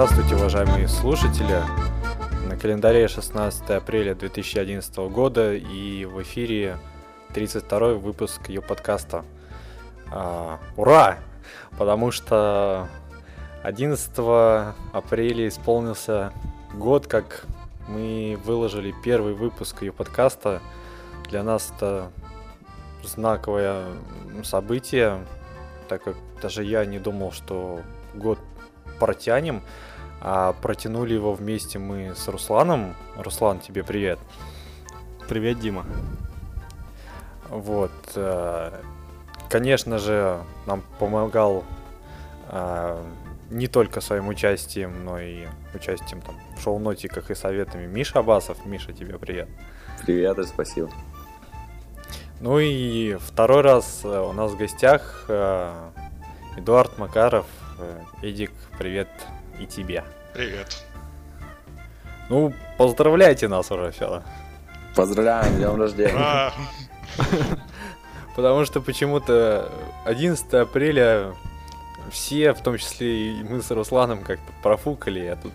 Здравствуйте, уважаемые слушатели. На календаре 16 апреля 2011 года и в эфире 32 выпуск ее подкаста. А, ура! Потому что 11 апреля исполнился год, как мы выложили первый выпуск ее подкаста. Для нас это знаковое событие, так как даже я не думал, что год протянем, а протянули его вместе мы с Русланом. Руслан, тебе привет. Привет, Дима. Вот. Э, конечно же, нам помогал э, не только своим участием, но и участием там, в шоу-нотиках и советами Миша Абасов. Миша, тебе привет. Привет и спасибо. Ну и второй раз э, у нас в гостях Эдуард Макаров. Эдик, привет и тебе. Привет. Ну, поздравляйте нас уже, все. Поздравляем, днем рождения. Потому что почему-то 11 апреля все, в том числе и мы с Русланом, как-то профукали. Я тут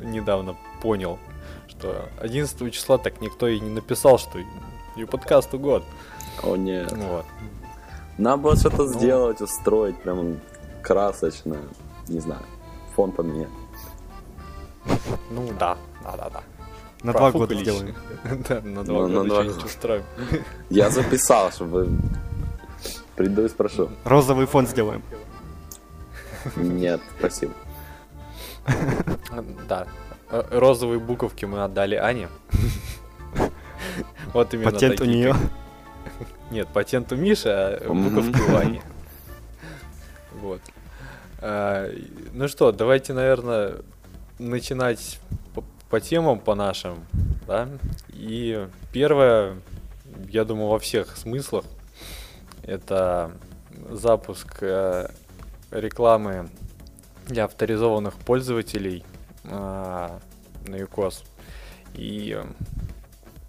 недавно понял, что 11 числа так никто и не написал, что и подкасту год. О нет. Вот. Надо было что-то ну... сделать, устроить, прям красочно. Не знаю, фон поменять. Ну да, да, да, да. На два года сделаем. Да, на два ну, года что-нибудь устроим. Я записал, чтобы... Приду и спрошу. Розовый фон сделаем. Нет, спасибо. Да. Э, розовые буковки мы отдали Ане. Вот именно Патент у нее? Нет, патент у Миши, а буковки у Ани. Вот. А, ну что, давайте, наверное, начинать по, по темам, по нашим, да. И первое, я думаю, во всех смыслах, это запуск э, рекламы для авторизованных пользователей э, на ЮКОС. И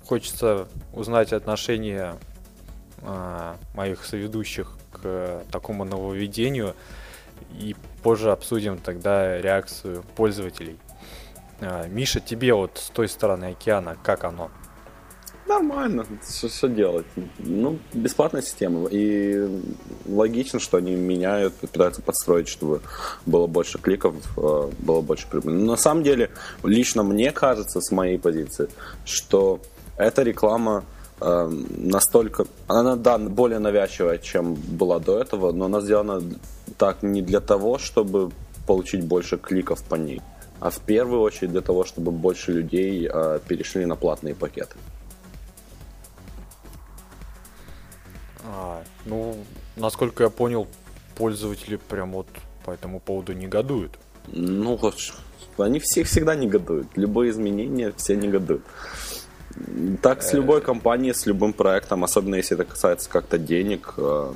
хочется узнать отношение э, моих соведущих к такому нововведению и позже обсудим тогда реакцию пользователей. А, Миша, тебе вот с той стороны океана, как оно? Нормально, что, что делать? Ну, бесплатная система. И логично, что они меняют, пытаются подстроить, чтобы было больше кликов, а, было больше прибыли. Но на самом деле, лично мне кажется, с моей позиции, что эта реклама э, настолько... Она, да, более навязчивая, чем была до этого, но она сделана так не для того, чтобы получить больше кликов по ней, а в первую очередь для того, чтобы больше людей э, перешли на платные пакеты. А, ну, насколько я понял, пользователи прям вот по этому поводу негодуют. Ну, они все всегда негодуют. Любые изменения все негодуют. Так с любой компанией, с любым проектом, особенно если это касается как-то денег. Э,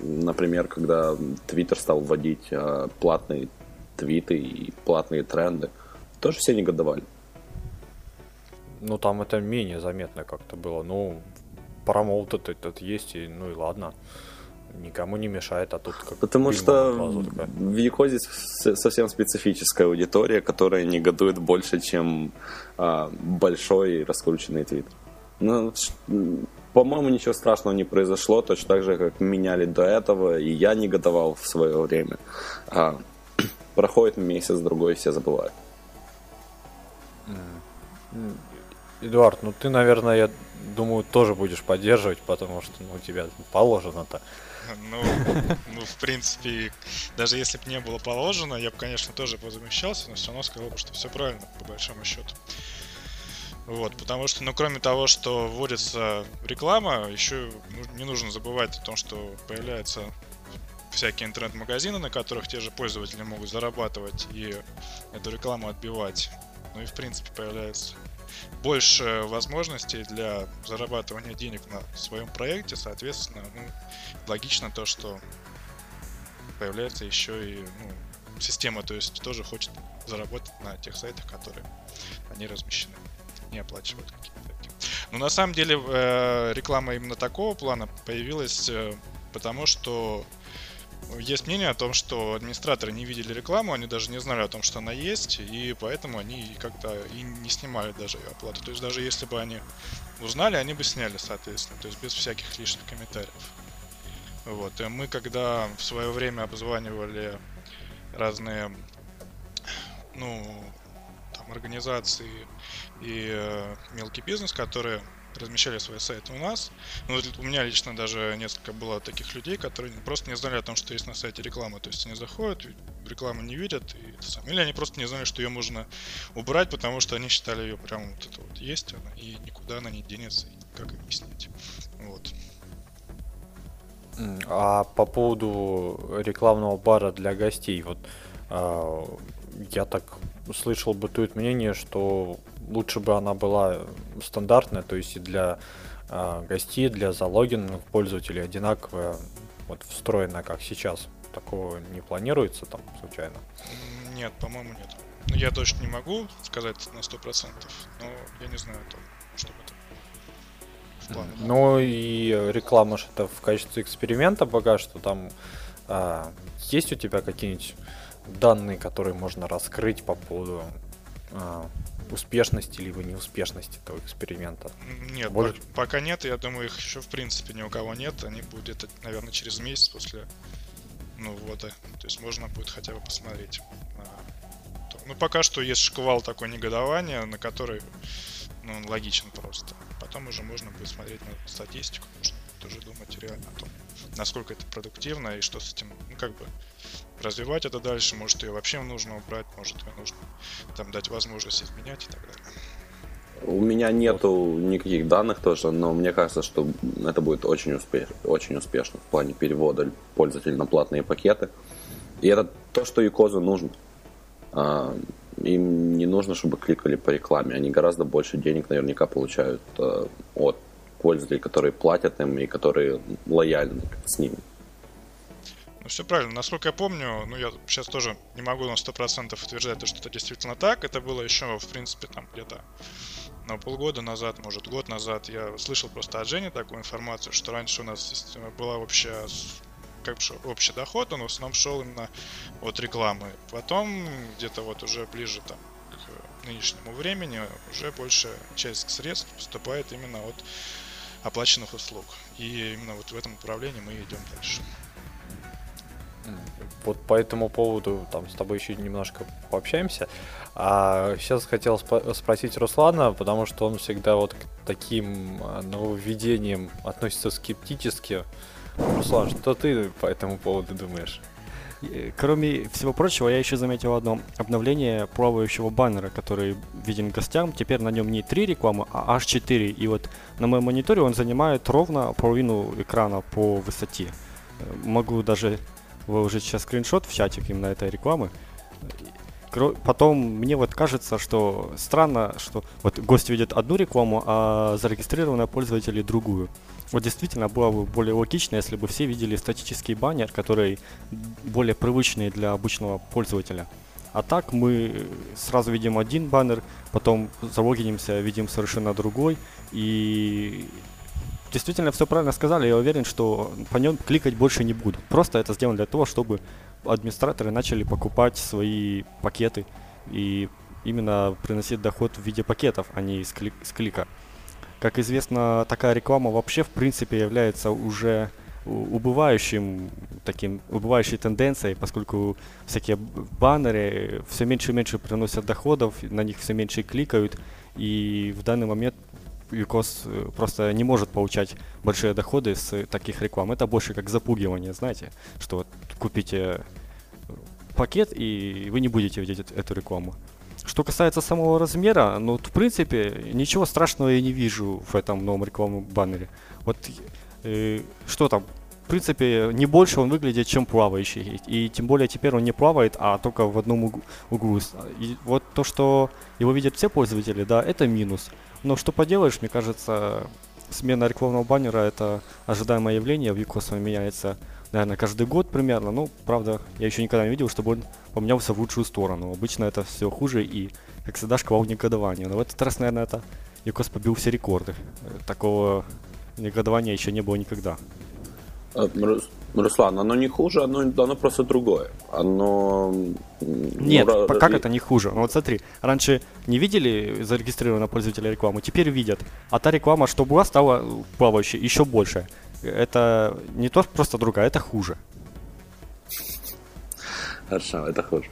например, когда Twitter стал вводить э, платные твиты и платные тренды, тоже все негодовали. Ну, там это менее заметно как-то было. Ну, промоут этот, этот есть, и, ну и ладно. Никому не мешает, а тут как Потому что в Якозе совсем специфическая аудитория, которая негодует больше, чем а, большой раскрученный твит. Ну, по-моему, ничего страшного не произошло, точно так же, как меняли до этого, и я негодовал в свое время. А, проходит месяц, другой, все забывают. Эдуард, ну ты, наверное, я думаю, тоже будешь поддерживать, потому что ну, у тебя положено-то. Ну, ну, в принципе, даже если бы не было положено, я бы, конечно, тоже возмущался, но все равно сказал бы, что все правильно, по большому счету. Вот, потому что, ну, кроме того, что вводится реклама, еще не нужно забывать о том, что появляются всякие интернет-магазины, на которых те же пользователи могут зарабатывать и эту рекламу отбивать. Ну и, в принципе, появляется больше возможностей для зарабатывания денег на своем проекте, соответственно, ну, логично то, что появляется еще и ну, система, то есть тоже хочет заработать на тех сайтах, которые они размещены не оплачивают какие-то. Но на самом деле э, реклама именно такого плана появилась, э, потому что есть мнение о том, что администраторы не видели рекламу, они даже не знали о том, что она есть, и поэтому они как-то и не снимали даже ее оплату. То есть даже если бы они узнали, они бы сняли, соответственно, то есть без всяких лишних комментариев. Вот. И мы, когда в свое время обзванивали разные, ну, там, организации и э, мелкий бизнес, которые размещали свои сайты у нас. Ну, у меня лично даже несколько было таких людей, которые просто не знали о том, что есть на сайте реклама. То есть они заходят, рекламу не видят, и это сам. или они просто не знали, что ее можно убрать, потому что они считали ее прям вот это вот есть она, и никуда она не денется, и как объяснить. Вот. А по поводу рекламного бара для гостей, вот а, я так слышал бытует мнение, что лучше бы она была стандартная, то есть и для э, гостей, для залогинных пользователей одинаковая, вот встроенная, как сейчас. Такого не планируется там случайно? Нет, по-моему, нет. Ну, я точно не могу сказать на 100%, но я не знаю, то, что это. Ну и реклама же это в качестве эксперимента пока что там а, есть у тебя какие-нибудь данные, которые можно раскрыть по поводу а, успешности либо неуспешности этого эксперимента? Нет, Может... пока нет. Я думаю, их еще в принципе ни у кого нет. Они будут где-то, наверное, через месяц после ну, ввода. То есть можно будет хотя бы посмотреть. Ну, пока что есть шквал такой негодования, на который ну, он логичен просто. Потом уже можно будет смотреть на статистику, можно тоже думать реально о том, насколько это продуктивно и что с этим, ну, как бы, развивать это дальше, может ее вообще нужно убрать, может ее нужно там дать возможность изменять и так далее. У меня нету никаких данных тоже, но мне кажется, что это будет очень, успеш... очень успешно в плане перевода пользователей на платные пакеты. И это то, что Юкозу нужно. А, им не нужно, чтобы кликали по рекламе. Они гораздо больше денег наверняка получают а, от пользователей, которые платят им и которые лояльны с ними. Ну, все правильно. Насколько я помню, ну, я сейчас тоже не могу на 100% утверждать, что это действительно так. Это было еще, в принципе, там где-то ну, полгода назад, может, год назад. Я слышал просто от Жени такую информацию, что раньше у нас система была общая как бы общий доход, он в основном шел именно от рекламы. Потом, где-то вот уже ближе там к нынешнему времени, уже большая часть средств поступает именно от оплаченных услуг. И именно вот в этом направлении мы идем дальше. Вот по этому поводу там с тобой еще немножко пообщаемся. А сейчас хотел сп- спросить Руслана, потому что он всегда вот к таким а, нововведениям относится скептически. Руслан, что ты по этому поводу думаешь? Кроме всего прочего, я еще заметил одно обновление плавающего баннера, который виден гостям. Теперь на нем не три рекламы, а аж 4. И вот на моем мониторе он занимает ровно половину экрана по высоте. Могу даже выложить сейчас скриншот в чатик именно этой рекламы. Потом мне вот кажется, что странно, что вот гость видит одну рекламу, а зарегистрированные пользователи другую. Вот действительно было бы более логично, если бы все видели статический баннер, который более привычный для обычного пользователя. А так мы сразу видим один баннер, потом залогинимся, видим совершенно другой. И действительно все правильно сказали. Я уверен, что по нем кликать больше не будут. Просто это сделано для того, чтобы администраторы начали покупать свои пакеты и именно приносить доход в виде пакетов, а не с, клик с клика. Как известно, такая реклама вообще в принципе является уже убывающим таким убывающей тенденцией, поскольку всякие баннеры все меньше и меньше приносят доходов, на них все меньше кликают, и в данный момент Юкос э, просто не может получать большие доходы с таких реклам. Это больше как запугивание, знаете, что вот купите пакет и вы не будете видеть эту рекламу. Что касается самого размера, ну, в принципе, ничего страшного я не вижу в этом новом рекламном баннере. Вот э, что там, в принципе, не больше он выглядит, чем плавающий. И, и тем более теперь он не плавает, а только в одном углу. И вот то, что его видят все пользователи, да, это минус. Но что поделаешь, мне кажется, смена рекламного баннера это ожидаемое явление, в Юкос меняется наверное, каждый год примерно. Ну, правда, я еще никогда не видел, чтобы он поменялся в лучшую сторону. Обычно это все хуже и, как всегда, шквал негодования. Но в этот раз, наверное, это Юкос побил все рекорды. Такого негодования еще не было никогда. Э, Руслан, оно не хуже, оно, оно просто другое. Оно... Нет, ну, как это не хуже? Ну вот смотри, раньше не видели зарегистрированного пользователя рекламу, теперь видят. А та реклама, что была, стала плавающей еще больше. Это не то просто другая, это хуже. Хорошо, это хуже.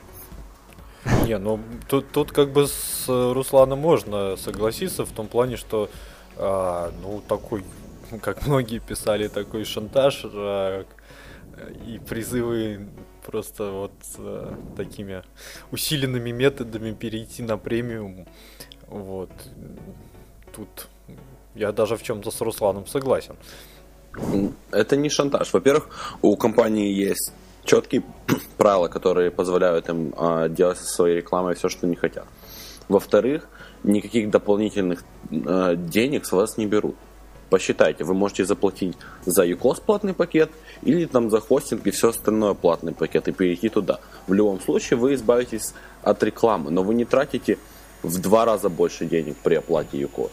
Не, ну тут, тут как бы с Русланом можно согласиться в том плане, что а, ну такой, как многие писали, такой шантаж а, и призывы просто вот а, такими усиленными методами перейти на премиум. Вот. Тут я даже в чем-то с Русланом согласен. Это не шантаж. Во-первых, у компании есть четкие правила, которые позволяют им э, делать со своей рекламой все, что они хотят. Во-вторых, никаких дополнительных э, денег с вас не берут. Посчитайте, вы можете заплатить за UCOS платный пакет или там за хостинг и все остальное платный пакет и перейти туда. В любом случае вы избавитесь от рекламы, но вы не тратите в два раза больше денег при оплате UCOS.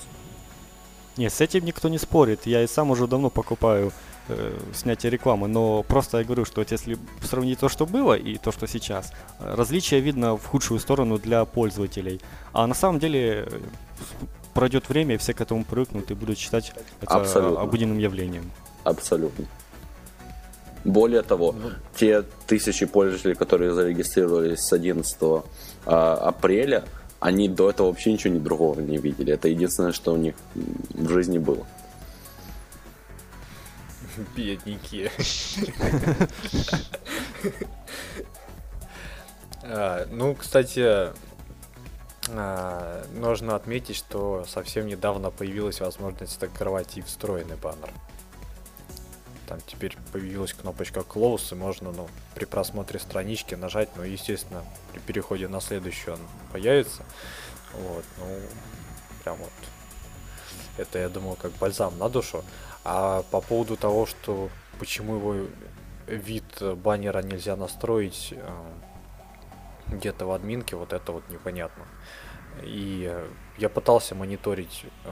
Нет, с этим никто не спорит. Я и сам уже давно покупаю э, снятие рекламы, но просто я говорю, что вот если сравнить то, что было и то, что сейчас, различие видно в худшую сторону для пользователей. А на самом деле э, пройдет время, и все к этому привыкнут и будут считать это Абсолютно. обыденным явлением. Абсолютно. Более того, ну. те тысячи пользователей, которые зарегистрировались с 11 а, апреля, они до этого вообще ничего не другого не видели. Это единственное, что у них в жизни было. Бедненькие. А, ну, кстати, нужно отметить, что совсем недавно появилась возможность открывать и встроенный баннер. Там теперь появилась кнопочка Close, и можно ну, при просмотре странички нажать, но, естественно, при переходе на следующую он появится. Вот, ну, прям вот. Это, я думаю, как бальзам на душу. А по поводу того, что почему его вид баннера нельзя настроить э, где-то в админке, вот это вот непонятно. И я пытался мониторить э,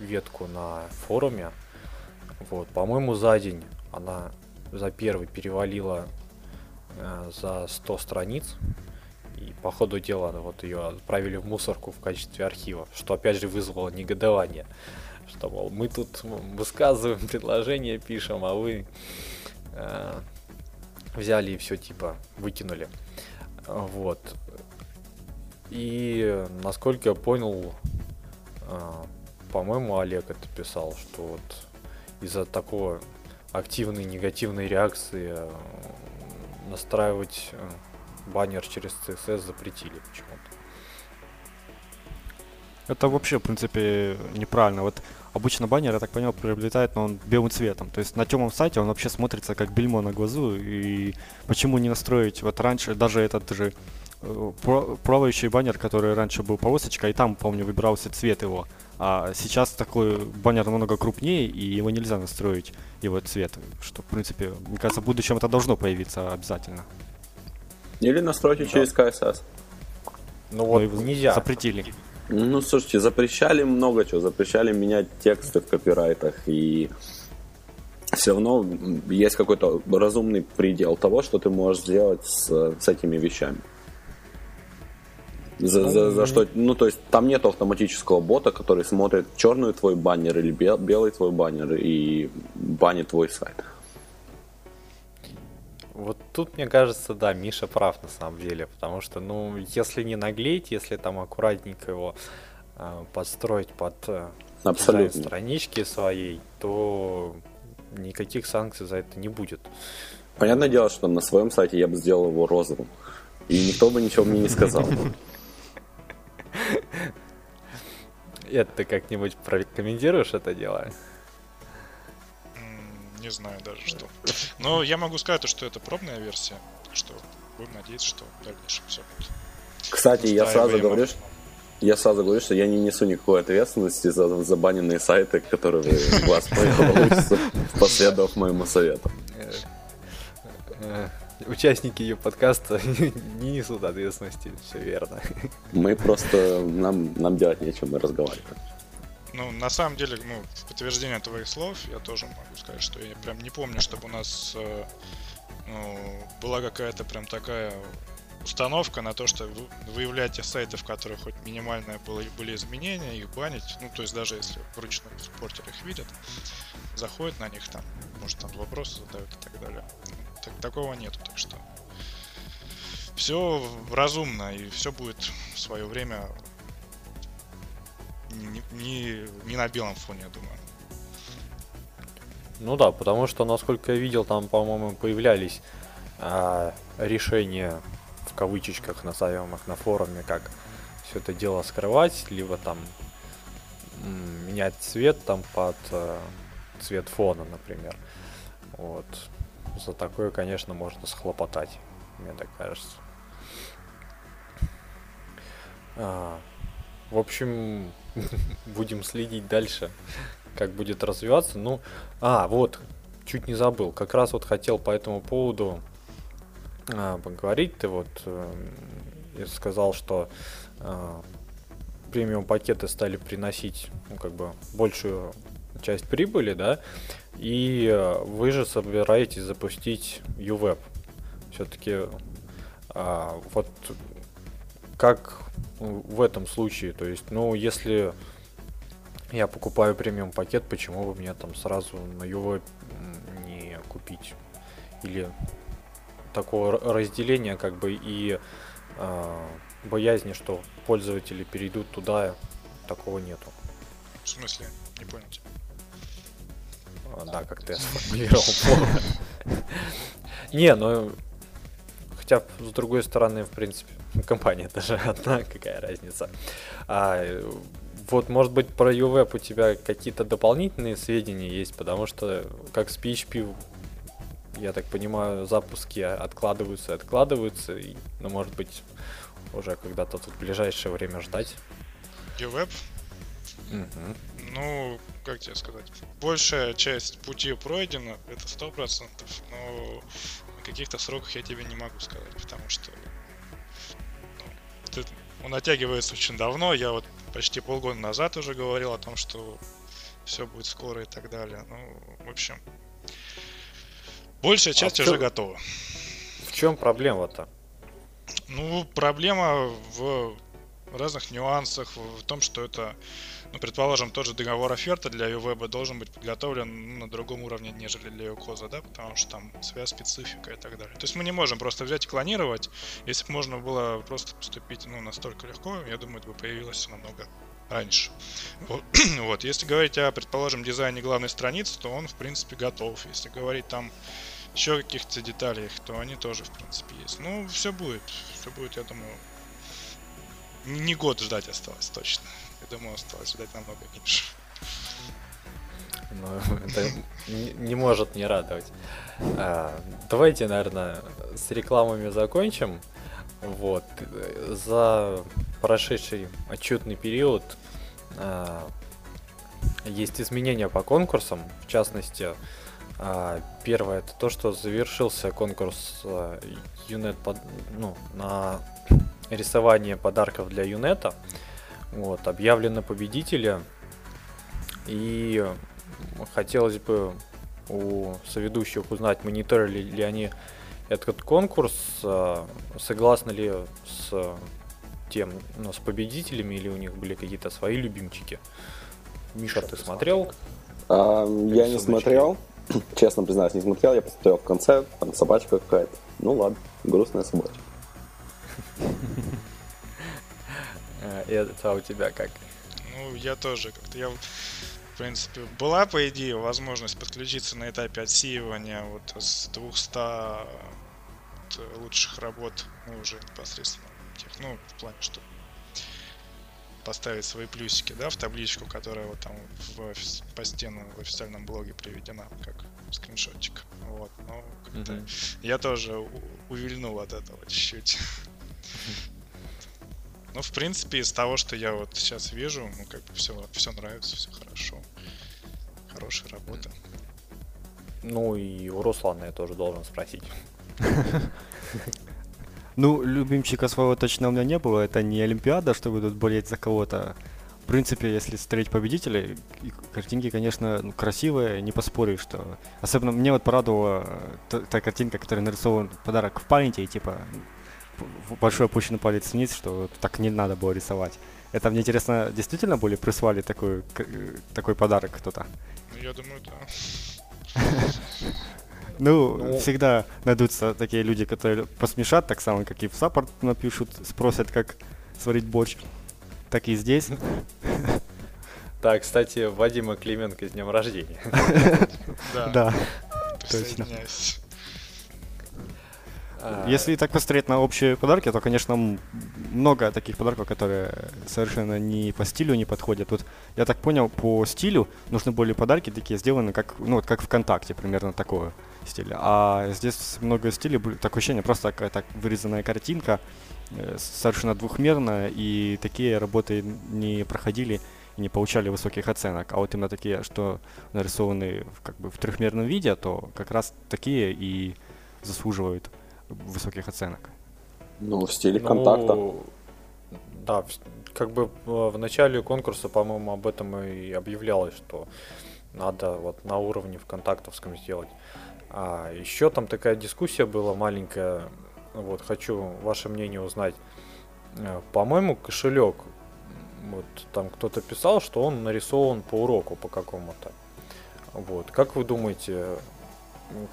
ветку на форуме. Вот, по-моему, за день она за первый перевалила э, за 100 страниц. И по ходу дела вот ее отправили в мусорку в качестве архива, что опять же вызвало негодование что, мол, мы тут высказываем предложение, пишем, а вы э, взяли и все типа выкинули. Вот. И насколько я понял, э, по-моему, Олег это писал, что вот из-за такого активной негативной реакции э, настраивать э, баннер через CSS запретили почему-то. Это вообще, в принципе, неправильно. Вот обычно баннер, я так понял, приобретает, но он белым цветом. То есть на темном сайте он вообще смотрится как бельмо на глазу. И почему не настроить? Вот раньше даже этот же э, плавающий баннер, который раньше был полосочка, и там, помню, выбирался цвет его. А сейчас такой баннер намного крупнее, и его нельзя настроить, его цвет. Что, в принципе, мне кажется, в будущем это должно появиться обязательно. Или настройте да. через CSS. Ну вот, Но нельзя. Запретили. Ну, слушайте, запрещали много чего. Запрещали менять тексты в копирайтах. И все равно есть какой-то разумный предел того, что ты можешь сделать с, с этими вещами. За, за, за что, ну, то есть там нет автоматического бота, который смотрит черный твой баннер или бел, белый твой баннер и банит твой сайт. Вот тут, мне кажется, да, Миша прав на самом деле, потому что, ну, если не наглеть, если там аккуратненько его э, подстроить под э, Абсолютно. странички своей, то никаких санкций за это не будет. Понятное дело, что на своем сайте я бы сделал его розовым, и никто бы ничего мне не сказал. Это ты как-нибудь прокомментируешь это дело? Не знаю даже что. Но я могу сказать, что это пробная версия, что будем надеяться, что дальше все будет. Кстати, я сразу говорю, что я сразу говорю, что я не несу никакой ответственности за забаненные сайты, которые у вас получится, последовав моему совету. Участники ее подкаста не несут ответственности, все верно. Мы просто, нам, нам делать нечего, мы разговариваем. Ну, на самом деле, ну, в подтверждение твоих слов я тоже могу сказать, что я прям не помню, чтобы у нас э, ну, была какая-то прям такая установка на то, что выявлять те сайты, в которых хоть минимальное было, были изменения, их банить. Ну, то есть даже если вручную суппортер их видят, заходит на них там, может там вопросы задают и так далее. Так, такого нету, так что все разумно и все будет в свое время не, не, на белом фоне, я думаю. Ну да, потому что, насколько я видел, там, по-моему, появлялись а, решения в кавычечках назовем их на форуме, как все это дело скрывать, либо там менять цвет там под э, цвет фона, например. Вот. За такое, конечно, можно схлопотать, мне так кажется. А, в общем, будем следить дальше, как будет развиваться. Ну, а, вот, чуть не забыл. Как раз вот хотел по этому поводу а, поговорить. Ты вот э, сказал, что э, премиум пакеты стали приносить, ну, как бы, большую часть прибыли, да, и э, вы же собираетесь запустить UWeb. Все-таки а, вот как в этом случае, то есть, ну, если я покупаю премиум пакет, почему бы мне там сразу на UWeb не купить? Или такого разделения как бы и э, боязни, что пользователи перейдут туда, такого нету. В смысле? Не понял тебя. А, да, как ты сформулировал. Не, ну хотя с другой стороны, в принципе, компания даже одна, какая разница. А, вот, может быть, про UWeb у тебя какие-то дополнительные сведения есть, потому что как с PHP я так понимаю, запуски откладываются, откладываются, и, ну, может быть, уже когда-то тут в ближайшее время ждать. UWeb? Угу. Ну, как тебе сказать, большая часть пути пройдена, это сто процентов, но на каких-то сроках я тебе не могу сказать, потому что ну, он натягивается очень давно, я вот почти полгода назад уже говорил о том, что все будет скоро и так далее. Ну, в общем, Большая часть а уже чем, готова. В чем проблема-то? Ну, проблема в разных нюансах, в том, что это, ну, предположим, тот же договор оферта для UWeb должен быть подготовлен на другом уровне, нежели для UCOZA, да, потому что там своя специфика и так далее. То есть мы не можем просто взять и клонировать. Если бы можно было просто поступить, ну, настолько легко, я думаю, это бы появилось намного раньше. Вот. вот. Если говорить о, предположим, дизайне главной страницы, то он, в принципе, готов. Если говорить там еще каких-то деталей, то они тоже, в принципе, есть. Ну, все будет. Все будет, я думаю. Не год ждать осталось точно. Я думаю, осталось ждать намного меньше. Ну, это не, может не радовать. А, давайте, наверное, с рекламами закончим. Вот. За прошедший отчетный период а, есть изменения по конкурсам. В частности, а, первое это то, что завершился конкурс Юнет ну, на рисование подарков для Юнета. Вот, объявлены победители. И хотелось бы у соведущих узнать, мониторили ли они этот конкурс, а, согласны ли с тем, ну, с победителями, или у них были какие-то свои любимчики. Миша, ты смотрел? А, я не смотрел. Честно признаюсь, не смотрел, я посмотрел в конце, там собачка какая-то. Ну ладно, грустная собачка. Это у тебя как? Ну, я тоже как-то, я в принципе, была, по идее, возможность подключиться на этапе отсеивания вот с 200 лучших работ, ну, уже непосредственно тех, ну, в плане, что поставить свои плюсики, да, в табличку, которая вот там в, по стену в официальном блоге приведена, как скриншотик. Вот, но mm-hmm. я тоже увильнул от этого чуть-чуть. Ну, в принципе, из того, что я вот сейчас вижу, ну, как бы все, все нравится, все хорошо. Хорошая работа. Ну, и у Руслана я тоже должен спросить. Ну, любимчика своего точно у меня не было. Это не Олимпиада, чтобы тут болеть за кого-то. принципе, если смотреть победителей, картинки, конечно, ну, красивые, не поспоришь, что... Особенно мне вот порадовала та, та картинка, которая нарисован подарок в памяти, и типа большой опущенный палец вниз, что так не надо было рисовать. Это мне интересно, действительно были прислали такой, такой подарок кто-то? Ну, я думаю, да. Ну, ну, всегда найдутся такие люди, которые посмешат, так само, как и в саппорт напишут, спросят, как сварить борщ. Так и здесь. Так, кстати, Вадима Клименко с днем рождения. Да. Точно. А. Если так посмотреть на общие подарки, то, конечно, много таких подарков, которые совершенно не по стилю не подходят. Вот я так понял, по стилю нужны были подарки такие сделаны, как, ну, вот как ВКонтакте, примерно такое стиля. А здесь много стилей, такое ощущение, просто какая-то вырезанная картинка, э, совершенно двухмерная, и такие работы не проходили и не получали высоких оценок. А вот именно такие, что нарисованы как бы в трехмерном виде, то как раз такие и заслуживают высоких оценок. Ну, в стиле ну, контакта. Да, как бы в начале конкурса, по-моему, об этом и объявлялось, что надо вот на уровне ВКонтактовском сделать. А еще там такая дискуссия была маленькая, вот хочу ваше мнение узнать. Э, по-моему, кошелек, вот там кто-то писал, что он нарисован по уроку по какому-то. Вот, как вы думаете,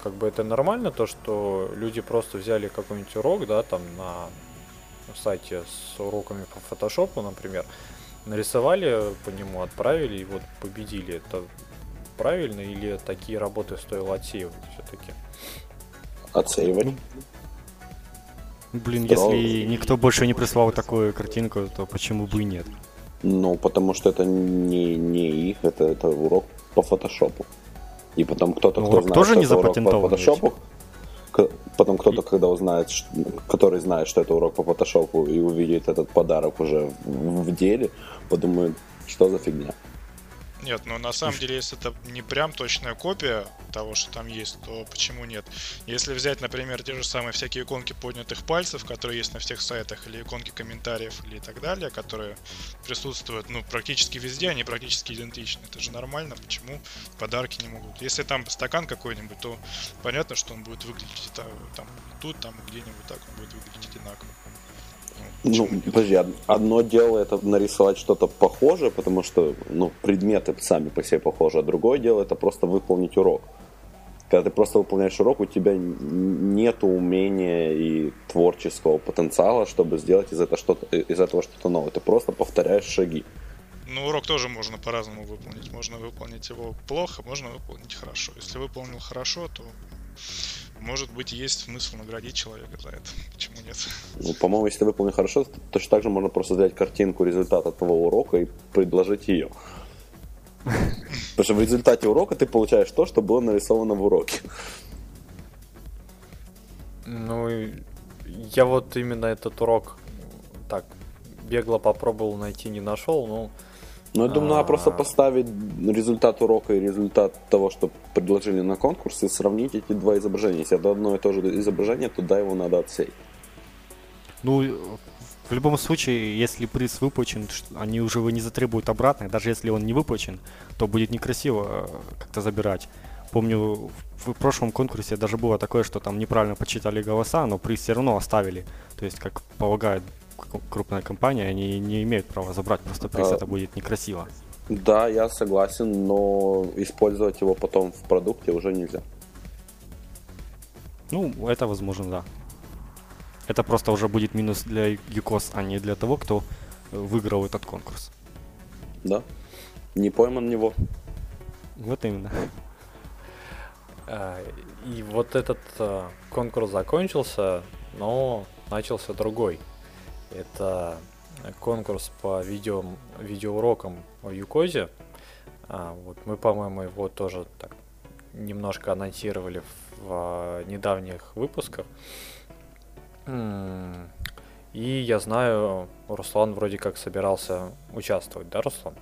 как бы это нормально, то, что люди просто взяли какой-нибудь урок, да, там на сайте с уроками по фотошопу, например, нарисовали по нему, отправили и вот победили. Это правильно или такие работы стоило отсеивать все-таки? Отсеивать. Ну, блин, Здорово. если никто больше не прислал такую картинку, то почему бы и нет? Ну, потому что это не, не их, это, это урок по фотошопу. И потом кто-то, кто знает, тоже что не это урок по фотошопу, потом кто-то, когда узнает, который знает, что это урок по фотошопу и увидит этот подарок уже в, в деле, подумает, что за фигня. Нет, но на самом деле, если это не прям точная копия того, что там есть, то почему нет? Если взять, например, те же самые всякие иконки поднятых пальцев, которые есть на всех сайтах, или иконки комментариев, или так далее, которые присутствуют, ну, практически везде, они практически идентичны. Это же нормально, почему подарки не могут? Если там стакан какой-нибудь, то понятно, что он будет выглядеть это, там тут, там где-нибудь так он будет выглядеть одинаково. Ну, подожди, одно дело это нарисовать что-то похожее, потому что, ну, предметы сами по себе похожи, а другое дело это просто выполнить урок. Когда ты просто выполняешь урок, у тебя нет умения и творческого потенциала, чтобы сделать из этого что-то, из этого что-то новое. Ты просто повторяешь шаги. Ну, урок тоже можно по-разному выполнить. Можно выполнить его плохо, можно выполнить хорошо. Если выполнил хорошо, то может быть, есть смысл наградить человека за это. Почему нет? Ну, по-моему, если ты выполнил хорошо, то точно так же можно просто взять картинку результата твоего урока и предложить ее. Потому что в результате урока ты получаешь то, что было нарисовано в уроке. Ну, я вот именно этот урок так бегло попробовал найти, не нашел, но ну, я думаю, надо просто поставить результат урока и результат того, что предложили на конкурс, и сравнить эти два изображения. Если это одно и то же изображение, то да, его надо отсеять. Ну, в любом случае, если приз выплачен, они уже его не затребуют обратно. Даже если он не выплачен, то будет некрасиво э, как-то забирать. Помню, в прошлом конкурсе даже было такое, что там неправильно подсчитали голоса, но приз все равно оставили. То есть, как полагает крупная компания, они не имеют права забрать просто приз, а, это будет некрасиво. Да, я согласен, но использовать его потом в продукте уже нельзя. Ну, это возможно, да. Это просто уже будет минус для ЮКОС, а не для того, кто выиграл этот конкурс. Да. Не пойман него. Вот именно. А, и вот этот а, конкурс закончился, но начался другой. Это конкурс по видео, видеоурокам в Юкозе. А, вот мы, по-моему, его тоже так немножко анонсировали в, в недавних выпусках. И я знаю, Руслан вроде как собирался участвовать, да, Руслан?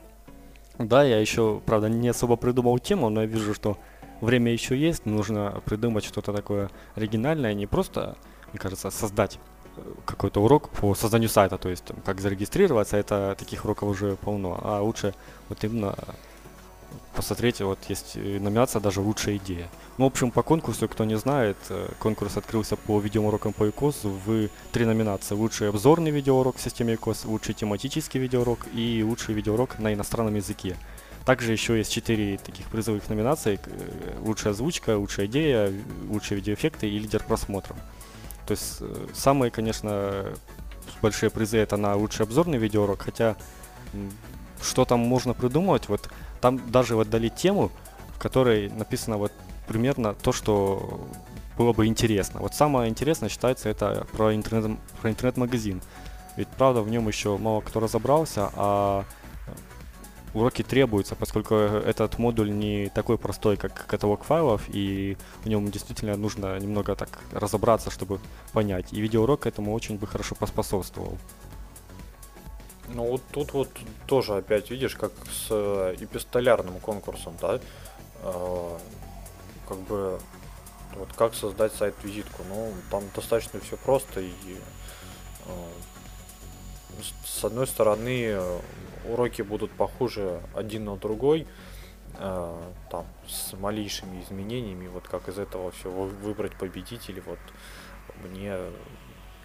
Да, я еще, правда, не особо придумал тему, но я вижу, что время еще есть, нужно придумать что-то такое оригинальное, не просто, мне кажется, создать какой-то урок по созданию сайта, то есть там, как зарегистрироваться, это таких уроков уже полно. А лучше вот именно посмотреть, вот есть номинация даже «Лучшая идея». Ну, в общем, по конкурсу, кто не знает, э, конкурс открылся по видеоурокам по ИКОС в три номинации. Лучший обзорный видеоурок в системе ИКОС, лучший тематический видеоурок и лучший видеоурок на иностранном языке. Также еще есть четыре таких призовых номинаций. Э, лучшая озвучка, лучшая идея, лучшие видеоэффекты и лидер просмотров. То есть э, самые, конечно, большие призы это на лучший обзорный видеоурок, хотя что там можно придумать, вот там даже вот дали тему, в которой написано вот примерно то, что было бы интересно. Вот самое интересное считается это про интернет, про интернет-магазин. Ведь правда в нем еще мало кто разобрался, а уроки требуются, поскольку этот модуль не такой простой, как каталог файлов, и в нем действительно нужно немного так разобраться, чтобы понять. И видеоурок этому очень бы хорошо поспособствовал. Ну вот тут вот тоже опять видишь, как с э, эпистолярным конкурсом, да, э, как бы вот как создать сайт-визитку. Ну, там достаточно все просто и э, с одной стороны уроки будут похожи один на другой, э, там с малейшими изменениями, вот как из этого все выбрать победителей, вот мне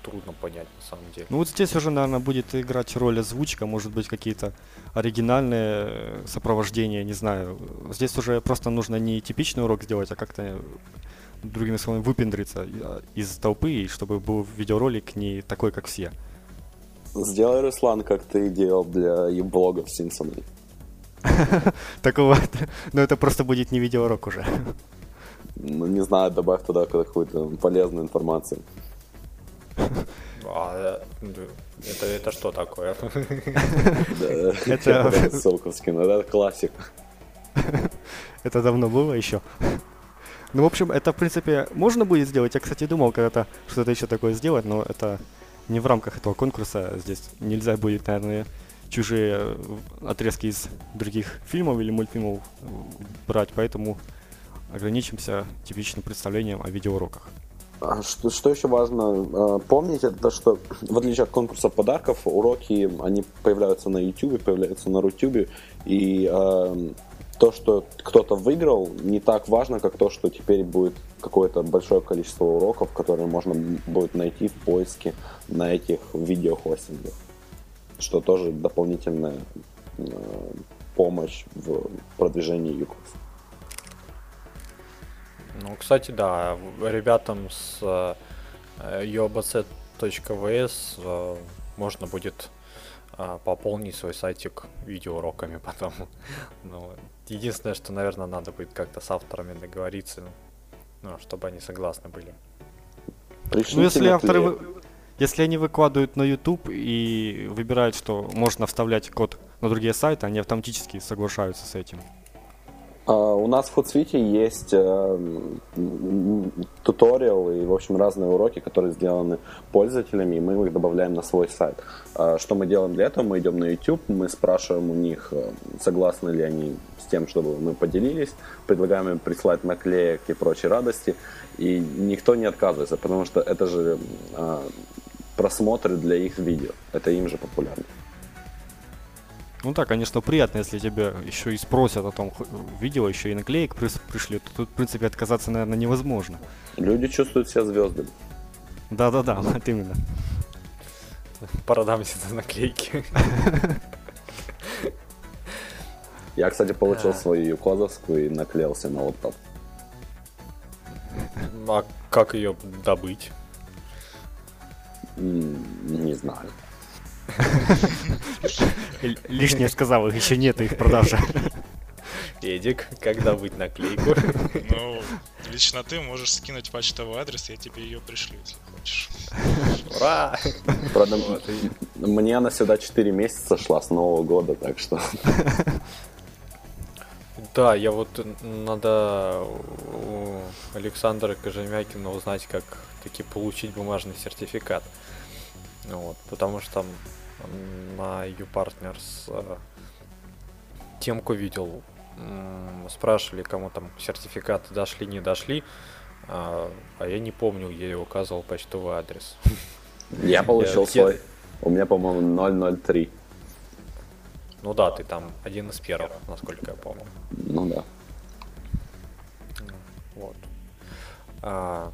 трудно понять на самом деле. Ну вот здесь уже, наверное, будет играть роль озвучка, может быть какие-то оригинальные э, сопровождения, не знаю. Здесь уже просто нужно не типичный урок сделать, а как-то другими словами выпендриться а, из толпы, и чтобы был видеоролик не такой, как все. Сделай, Руслан, как ты делал для блогов Симпсонов. Такого, но это просто будет не видеоурок уже. Ну, не знаю, добавь туда какую-то полезную информацию. А, это, это что такое? Это Солковский, ну это классик. Это давно было еще. Ну, в общем, это, в принципе, можно будет сделать. Я, кстати, думал когда-то что-то еще такое сделать, но это не в рамках этого конкурса. Здесь нельзя будет, наверное, чужие отрезки из других фильмов или мультфильмов брать, поэтому ограничимся типичным представлением о видеоуроках. А что, что еще важно э, помнить, это то, что в отличие от конкурса подарков, уроки, они появляются на YouTube, появляются на Рутюбе, и э, то, что кто-то выиграл, не так важно, как то, что теперь будет какое-то большое количество уроков, которые можно будет найти в поиске на этих видеохостингах, что тоже дополнительная э, помощь в продвижении ЮКОС. Ну, кстати, да, ребятам с uabc.vs э, э, можно будет э, пополнить свой сайтик видеоуроками потом. ну, единственное, что, наверное, надо будет как-то с авторами договориться, ну, чтобы они согласны были. Пришлите ну, если авторы, если они выкладывают на YouTube и выбирают, что можно вставлять код на другие сайты, они автоматически соглашаются с этим. А, у нас в Hootsuite есть э, туториал и, в общем, разные уроки, которые сделаны пользователями, и мы их добавляем на свой сайт. А, что мы делаем для этого? Мы идем на YouTube, мы спрашиваем у них, э, согласны ли они с тем, чтобы мы поделились, предлагаем им прислать наклеек и прочие радости, и никто не отказывается, потому что это же э, просмотры для их видео, это им же популярно. Ну да, конечно, приятно, если тебя еще и спросят о том, видео еще и наклеек пришли, то тут, в принципе, отказаться, наверное, невозможно. Люди чувствуют себя звездами. Да-да-да, вот именно. Продам себе наклейки. Я, кстати, получил свою юкозовскую и наклеился на лаптоп. А как ее добыть? Не знаю. Лишнее сказал, их еще нет их продажи. Эдик, когда быть наклейку? Ну, лично ты можешь скинуть почтовый адрес, я тебе ее пришлю, если хочешь. Ура! Правда, вот. мне она сюда 4 месяца шла с Нового года, так что... Да, я вот надо у Александра Кожемякина узнать, как таки получить бумажный сертификат. Вот, потому что там на U-Partners э, темку видел, спрашивали, кому там сертификаты дошли, не дошли, а, а я не помню, где я указывал почтовый адрес. Я получил свой. У меня, по-моему, 003. Ну да, ты там один из первых, насколько я помню. Ну да. Вот. А,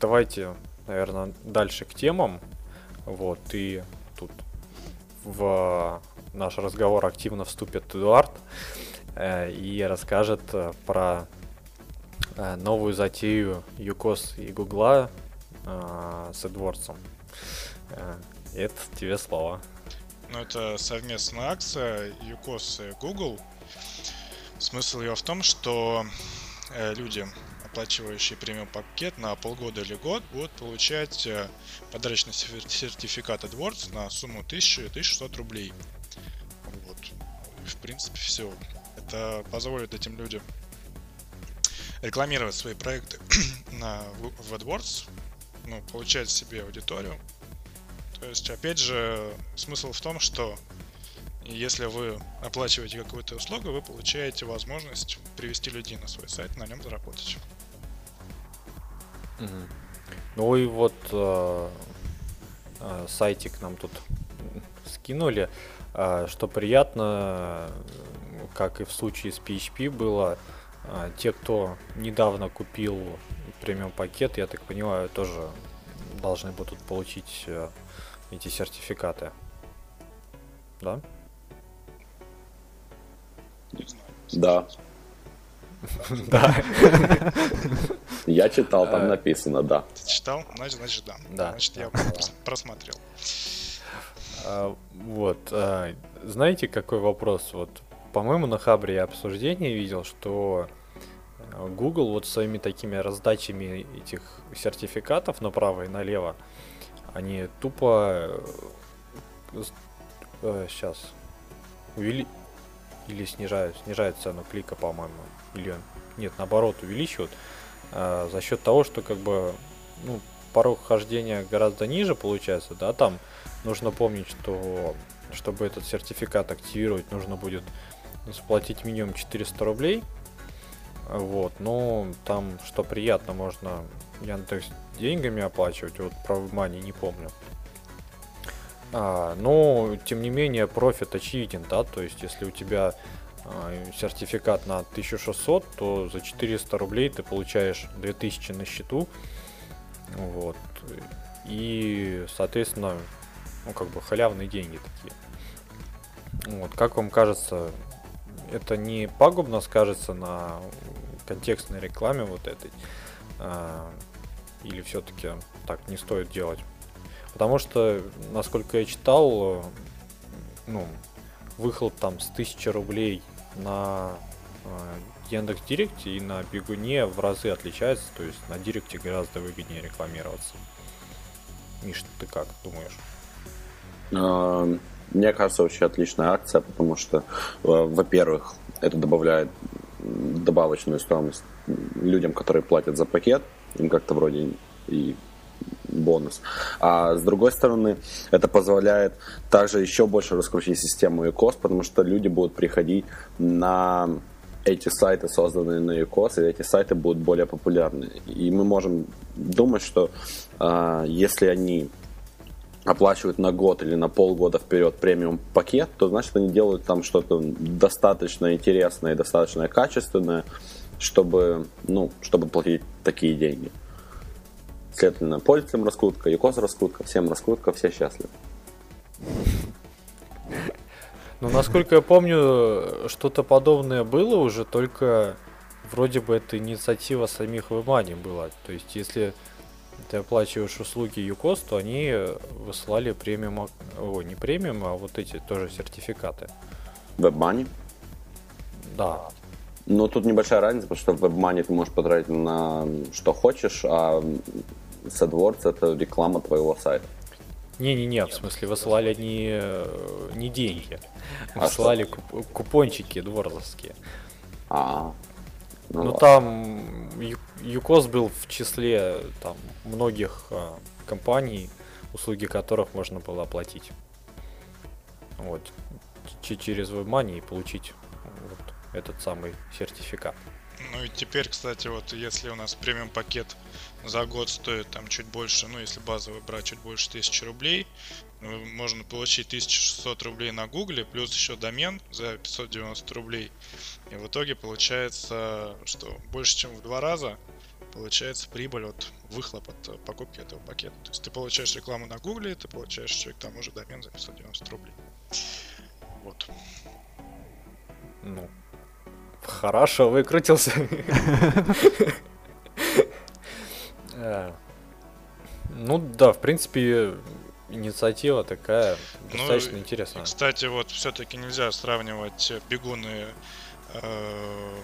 давайте, наверное, дальше к темам. Вот, и в наш разговор активно вступит Эдуард э, и расскажет э, про э, новую затею ЮКОС и Гугла с AdWords. Это тебе слово. Ну, это совместная акция ЮКОС и Google. Смысл ее в том, что люди, оплачивающие премиум пакет на полгода или год, будут получать э, подарочный сертификат AdWords на сумму 1000-1600 рублей. Вот. В принципе, все. Это позволит этим людям рекламировать свои проекты на, в AdWords, ну, получать себе аудиторию. То есть, опять же, смысл в том, что если вы оплачиваете какую-то услугу, вы получаете возможность привести людей на свой сайт, на нем заработать. Ну и вот э, э, сайтик нам тут скинули. Э, что приятно, как и в случае с PHP было, э, те, кто недавно купил премиум пакет, я так понимаю, тоже должны будут получить э, эти сертификаты. Да? Да. Да. Я читал, там написано, да. Ты читал? Значит, значит, да. Да. Значит, я просмотрел. А, вот. А, знаете, какой вопрос? Вот, по-моему, на Хабре я обсуждение видел, что а, Google вот своими такими раздачами этих сертификатов направо и налево, они тупо сейчас увели или снижают, снижают цену клика, по-моему, или нет, наоборот, увеличивают э, за счет того, что как бы ну, порог хождения гораздо ниже получается, да, там нужно помнить, что чтобы этот сертификат активировать, нужно будет заплатить минимум 400 рублей, вот, но там, что приятно, можно Яндекс деньгами оплачивать, вот про Money не помню. А, но, тем не менее, профит очевиден, да, то есть, если у тебя а, сертификат на 1600, то за 400 рублей ты получаешь 2000 на счету, вот, и, соответственно, ну, как бы халявные деньги такие. Вот, как вам кажется, это не пагубно скажется на контекстной рекламе вот этой? А, или все-таки так не стоит делать? Потому что, насколько я читал, ну, выхлоп там с 1000 рублей на э, Яндекс Директе и на Бегуне в разы отличается, то есть на Директе гораздо выгоднее рекламироваться. Миш, ты как думаешь? А, мне кажется, вообще отличная акция, потому что, э, во-первых, это добавляет добавочную стоимость людям, которые платят за пакет, им как-то вроде и бонус. А с другой стороны, это позволяет также еще больше раскрутить систему ECOS, потому что люди будут приходить на эти сайты, созданные на ECOS, и эти сайты будут более популярны. И мы можем думать, что э, если они оплачивают на год или на полгода вперед премиум пакет, то значит они делают там что-то достаточно интересное и достаточно качественное, чтобы, ну, чтобы платить такие деньги. Следовательно, пользователям раскрутка, ЮКОС раскрутка, всем раскрутка, все счастливы. Ну, насколько я помню, что-то подобное было уже, только вроде бы это инициатива самих WebMoney была. То есть, если ты оплачиваешь услуги ЮКОС, то они высылали премиум, о, не премиум, а вот эти тоже сертификаты. WebMoney? Да. Но тут небольшая разница, потому что в WebMoney ты можешь потратить на что хочешь, а с AdWords это реклама твоего сайта. Не-не-не, в смысле, высылали не, не деньги, а высылали куп- купончики дворзовские. А, ну, ну там ЮКОС был в числе там многих а, компаний, услуги которых можно было оплатить. Вот. Ч- через WebMoney и получить вот этот самый сертификат. Ну и теперь, кстати, вот если у нас премиум пакет за год стоит там чуть больше, ну если базовый брать чуть больше 1000 рублей, ну, можно получить 1600 рублей на гугле, плюс еще домен за 590 рублей. И в итоге получается, что больше чем в два раза получается прибыль от выхлоп от покупки этого пакета. То есть ты получаешь рекламу на гугле, ты получаешь еще к тому же домен за 590 рублей. Вот. Ну, хорошо выкрутился. Э, ну да, в принципе, инициатива такая достаточно ну, интересная. Кстати, вот все-таки нельзя сравнивать бегуны э,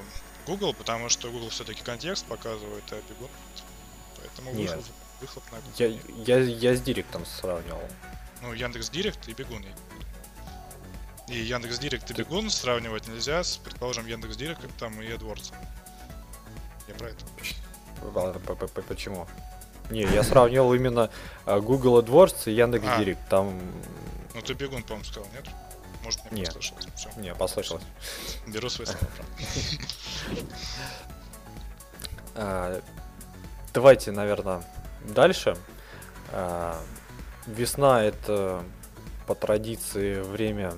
Google, потому что Google все-таки контекст показывает, а бегун Поэтому Нет. выхлоп, выхлоп на Я, я, я с Директом сравнивал. Ну, Яндекс Директ и бегун. И Яндекс Директ и бегун сравнивать нельзя с, предположим, Яндекс Директом и AdWords. Я про это. Почему? Не, я сравнивал именно а, Google AdWords и Яндекс А. Директ. Там, Ну, ты бегун, по-моему, сказал, нет? Может, мне Нет. послышалось. Все, не, послышалось. беру свои слова. Давайте, наверное, дальше. А, Весна это по традиции время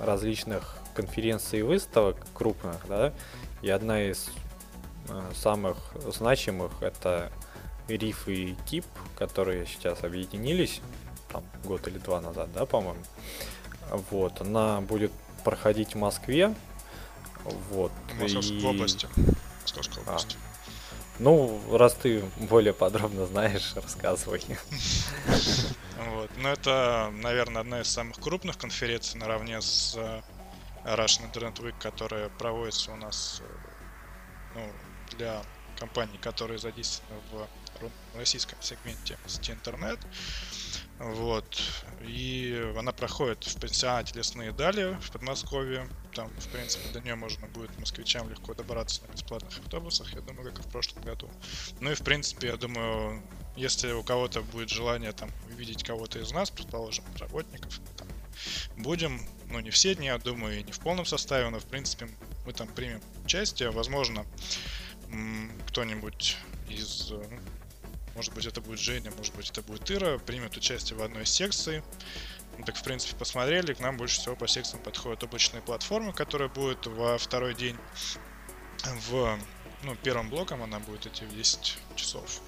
различных конференций и выставок крупных, да, и одна из а, самых значимых это Риф и Кип, которые сейчас объединились, там год или два назад, да, по-моему. Вот, она будет проходить в Москве. Вот. В Московской и- области. Московской А. области. Ну, раз ты более подробно знаешь, рассказывай. Вот. Но это, наверное, одна из самых крупных конференций наравне с э, Russian Internet Week, которая проводится у нас э, ну, для компаний, которые задействованы в российском сегменте сети интернет. Вот. И она проходит в пансионате Лесные Дали в Подмосковье. Там, в принципе, до нее можно будет москвичам легко добраться на бесплатных автобусах, я думаю, как и в прошлом году. Ну и, в принципе, я думаю, если у кого-то будет желание там увидеть кого-то из нас, предположим, работников, там будем, ну не все дни, я думаю, и не в полном составе, но в принципе мы там примем участие, возможно, кто-нибудь из, э, ну, может быть это будет Женя, может быть это будет Ира, примет участие в одной из секций. Ну, так, в принципе, посмотрели, к нам больше всего по секциям подходят облачные платформы, которые будут во второй день в ну, первым блоком она будет идти в 10 часов.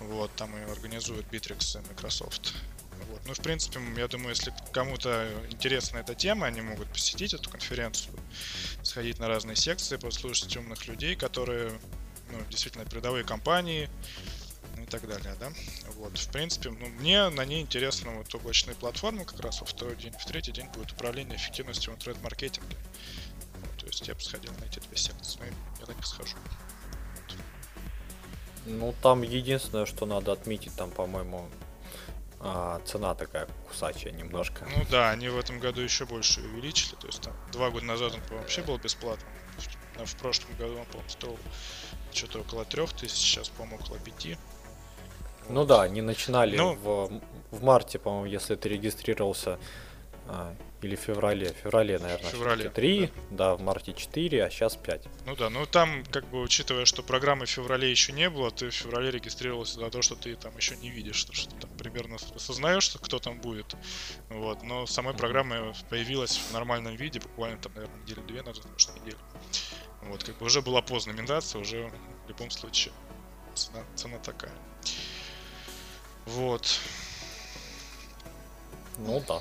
Вот, там ее организуют Bittrex и Microsoft. Вот. Ну, в принципе, я думаю, если кому-то интересна эта тема, они могут посетить эту конференцию, сходить на разные секции, послушать умных людей, которые ну, действительно передовые компании ну, и так далее, да. Вот, в принципе, ну, мне на ней интересно вот облачные платформы как раз во второй день. В третий день будет управление эффективностью в интернет-маркетинге. Вот, то есть я бы сходил на эти две секции, я на них схожу. Ну, там единственное, что надо отметить, там, по-моему, а, цена такая кусачая немножко. Ну да, они в этом году еще больше увеличили. То есть там два года назад он, по-моему, вообще был бесплатным. А в прошлом году он, по-моему, стоил что-то около трех тысяч, сейчас, по-моему, около пяти. Ну Вот. да, они начинали Ну- в, в марте, по-моему, если ты регистрировался, а, или в феврале, в феврале, наверное, В феврале, 3, да. в марте 4, а сейчас 5. Ну да, ну там, как бы, учитывая, что программы в феврале еще не было, ты в феврале регистрировался за то, что ты там еще не видишь, что, что там примерно осознаешь, что кто там будет. Вот, но самой программа появилась в нормальном виде буквально там, наверное, недели две назад, может, неделю. Вот, как бы уже была поздно миндация, уже в любом случае цена, цена такая. Вот. Ну да.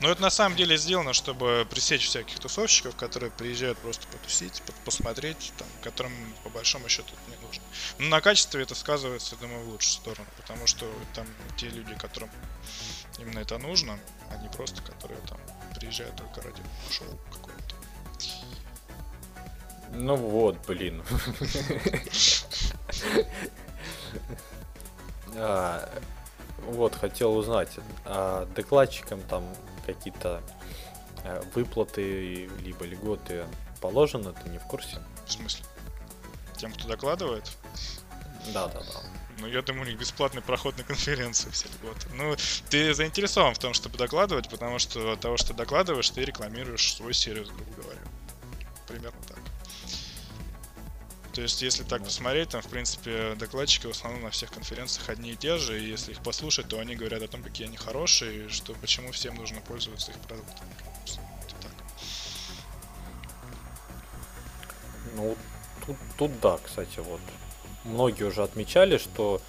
Но это на самом деле сделано, чтобы пресечь всяких тусовщиков, которые приезжают просто потусить, по- посмотреть, там, которым по большому счету это не нужно. Но на качестве это сказывается, я думаю, в лучшую сторону, потому что там те люди, которым именно это нужно, а не просто которые там приезжают только ради шоу какого-то. Ну вот, блин. Вот, хотел узнать, а докладчикам там какие-то э, выплаты либо льготы положены, ты не в курсе? В смысле? Тем, кто докладывает, Да, да, да. ну, я думаю, у них бесплатный проход на конференцию все льготы. Ну, ты заинтересован в том, чтобы докладывать, потому что от того, что докладываешь, ты рекламируешь свой сервис, грубо говоря. Примерно так. То есть, если так посмотреть, там, в принципе, докладчики в основном на всех конференциях одни и те же, и если их послушать, то они говорят о том, какие они хорошие, и что почему всем нужно пользоваться их продуктами. Ну, тут, тут да, кстати, вот. Многие уже отмечали, что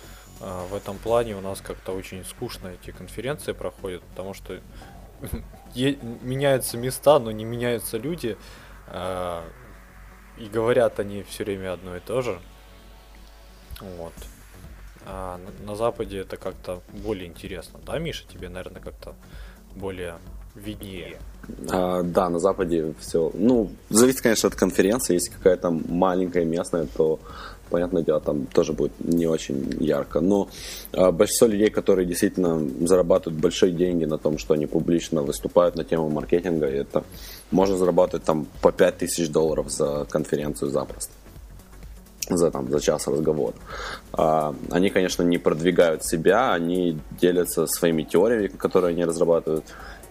э, в этом плане у нас как-то очень скучно эти конференции проходят, потому что меняются места, но не меняются люди. э, и говорят они все время одно и то же. Вот. А на, на Западе это как-то более интересно. Да, Миша, тебе, наверное, как-то более виднее. А, да, на Западе все. Ну, зависит, конечно, от конференции. Если какая-то маленькая местная, то, понятное дело, там тоже будет не очень ярко. Но а, большинство людей, которые действительно зарабатывают большие деньги на том, что они публично выступают на тему маркетинга, это можно зарабатывать там по 5000 долларов за конференцию запросто за, там, за час разговора. А, они, конечно, не продвигают себя, они делятся своими теориями, которые они разрабатывают,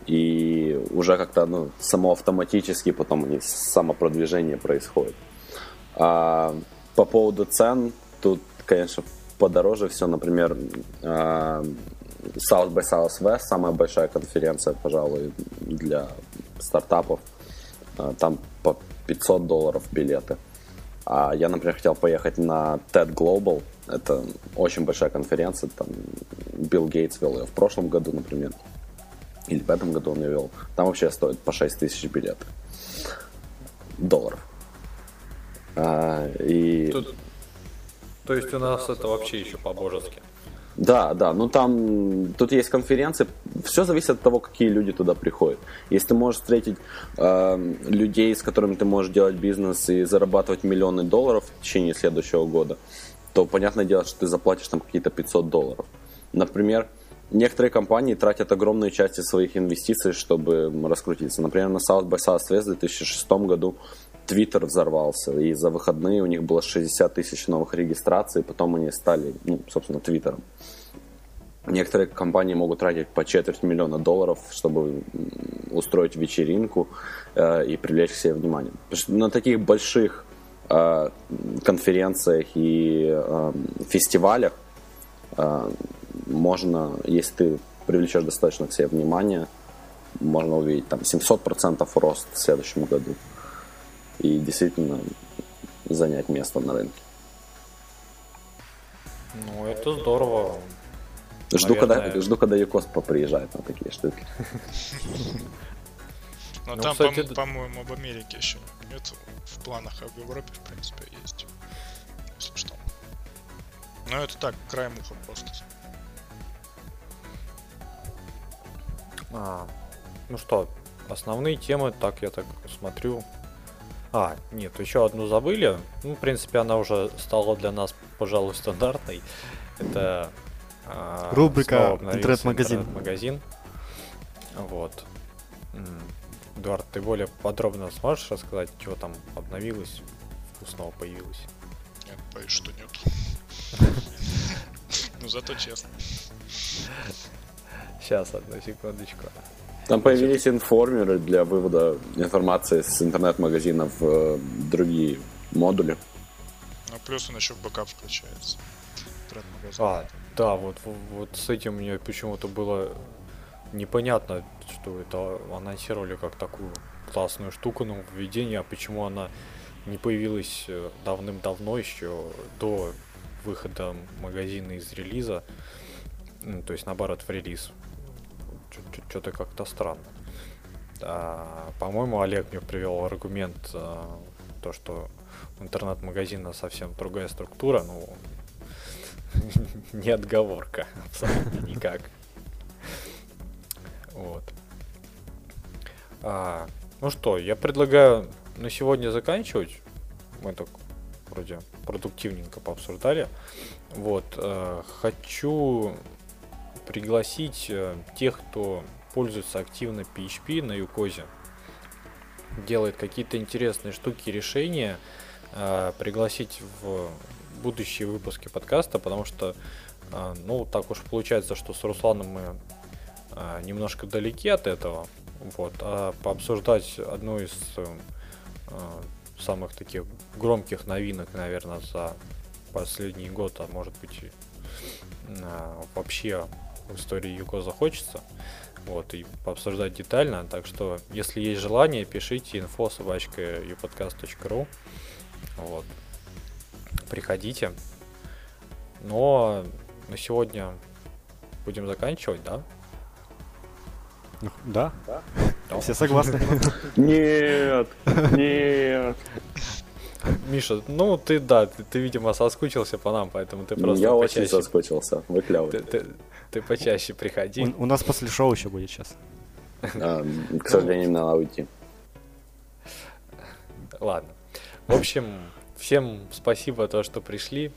и уже как-то ну, само автоматически потом у них самопродвижение происходит. А, по поводу цен, тут, конечно, подороже все, например, а, South by Southwest, самая большая конференция, пожалуй, для стартапов. А, Там по 500 долларов билеты. А я, например, хотел поехать на TED Global. Это очень большая конференция. Там Билл Гейтс вел ее в прошлом году, например. Или в этом году он ее вел. Там вообще стоит по 6 тысяч билеты. Долларов. А, и... Тут- то есть у нас это вообще еще по-божески. Да, да, ну там, тут есть конференции, все зависит от того, какие люди туда приходят. Если ты можешь встретить э, людей, с которыми ты можешь делать бизнес и зарабатывать миллионы долларов в течение следующего года, то понятное дело, что ты заплатишь там какие-то 500 долларов. Например, некоторые компании тратят огромные части своих инвестиций, чтобы раскрутиться. Например, на South by Southwest в 2006 году Твиттер взорвался, и за выходные у них было 60 тысяч новых регистраций, потом они стали, ну, собственно, Твиттером. Некоторые компании могут тратить по четверть миллиона долларов, чтобы устроить вечеринку э, и привлечь к себе внимание. На таких больших э, конференциях и э, фестивалях э, можно, если ты привлечешь достаточно к себе внимания, можно увидеть там 700% рост в следующем году и действительно занять место на рынке. Ну, это здорово. Жду, Наверное. когда, жду, когда Юкос поприезжает на такие штуки. Но Ну, там, кстати, по- по-моему, в Америке еще нет в планах, а в Европе, в принципе, есть. Если что. Но это так, краем уха просто. А, ну что, основные темы, так я так смотрю. А, нет, еще одну забыли. Ну, в принципе, она уже стала для нас, пожалуй, стандартной. Это а, Рубрика «Интернет-магазин». интернет-магазин. Вот. Эдуард, ты более подробно сможешь рассказать, что там обновилось, вкусного появилось? Нет, боюсь, что нет. Ну, зато честно. Сейчас, одну секундочку. Там появились информеры для вывода информации с интернет-магазина в э, другие модули. Ну, плюс он еще в бэкап включается. А, да, вот, вот с этим мне почему-то было непонятно, что это анонсировали как такую классную штуку нововведение, а почему она не появилась э, давным-давно еще до выхода магазина из релиза, Ну, то есть наоборот в релиз. Что-то как-то странно. А, по-моему, Олег мне привел аргумент, а, то, что у интернет-магазина совсем другая структура, ну, не отговорка, абсолютно никак. Вот. А, ну что, я предлагаю на сегодня заканчивать. Мы так вроде продуктивненько пообсуждали. Вот. э, хочу пригласить э, тех, кто пользуется активно PHP на Юкозе, делает какие-то интересные штуки, решения, э, пригласить в будущие выпуски подкаста, потому что, э, ну, так уж получается, что с Русланом мы немножко далеки от этого, вот, а пообсуждать одну из самых таких громких новинок, наверное, за последний год, а может быть вообще истории Юко захочется. Вот, и пообсуждать детально. Так что, если есть желание, пишите info собачка. Вот. Приходите. Но на сегодня будем заканчивать, да? Ну, да? Все согласны? Нет, нет. Миша, ну ты да, ты, ты, видимо, соскучился по нам, поэтому ты просто Я почаще, очень соскучился, вы клевый. ты, ты, ты почаще приходи. У, у нас после шоу еще будет сейчас. А, к сожалению, надо уйти. Ладно. В общем, всем спасибо то, что пришли.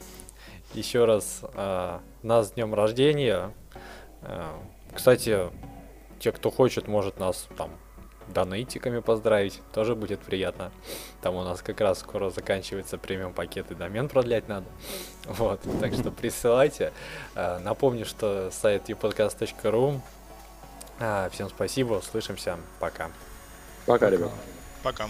Еще раз э, нас с днем рождения. Э, кстати, те, кто хочет, может нас там донейтиками поздравить. Тоже будет приятно. Там у нас как раз скоро заканчивается премиум пакет и домен продлять надо. Вот, так что присылайте. Э, напомню, что сайт upodcast.ru. Э, всем спасибо, услышимся, пока. Пока, ребят. Пока.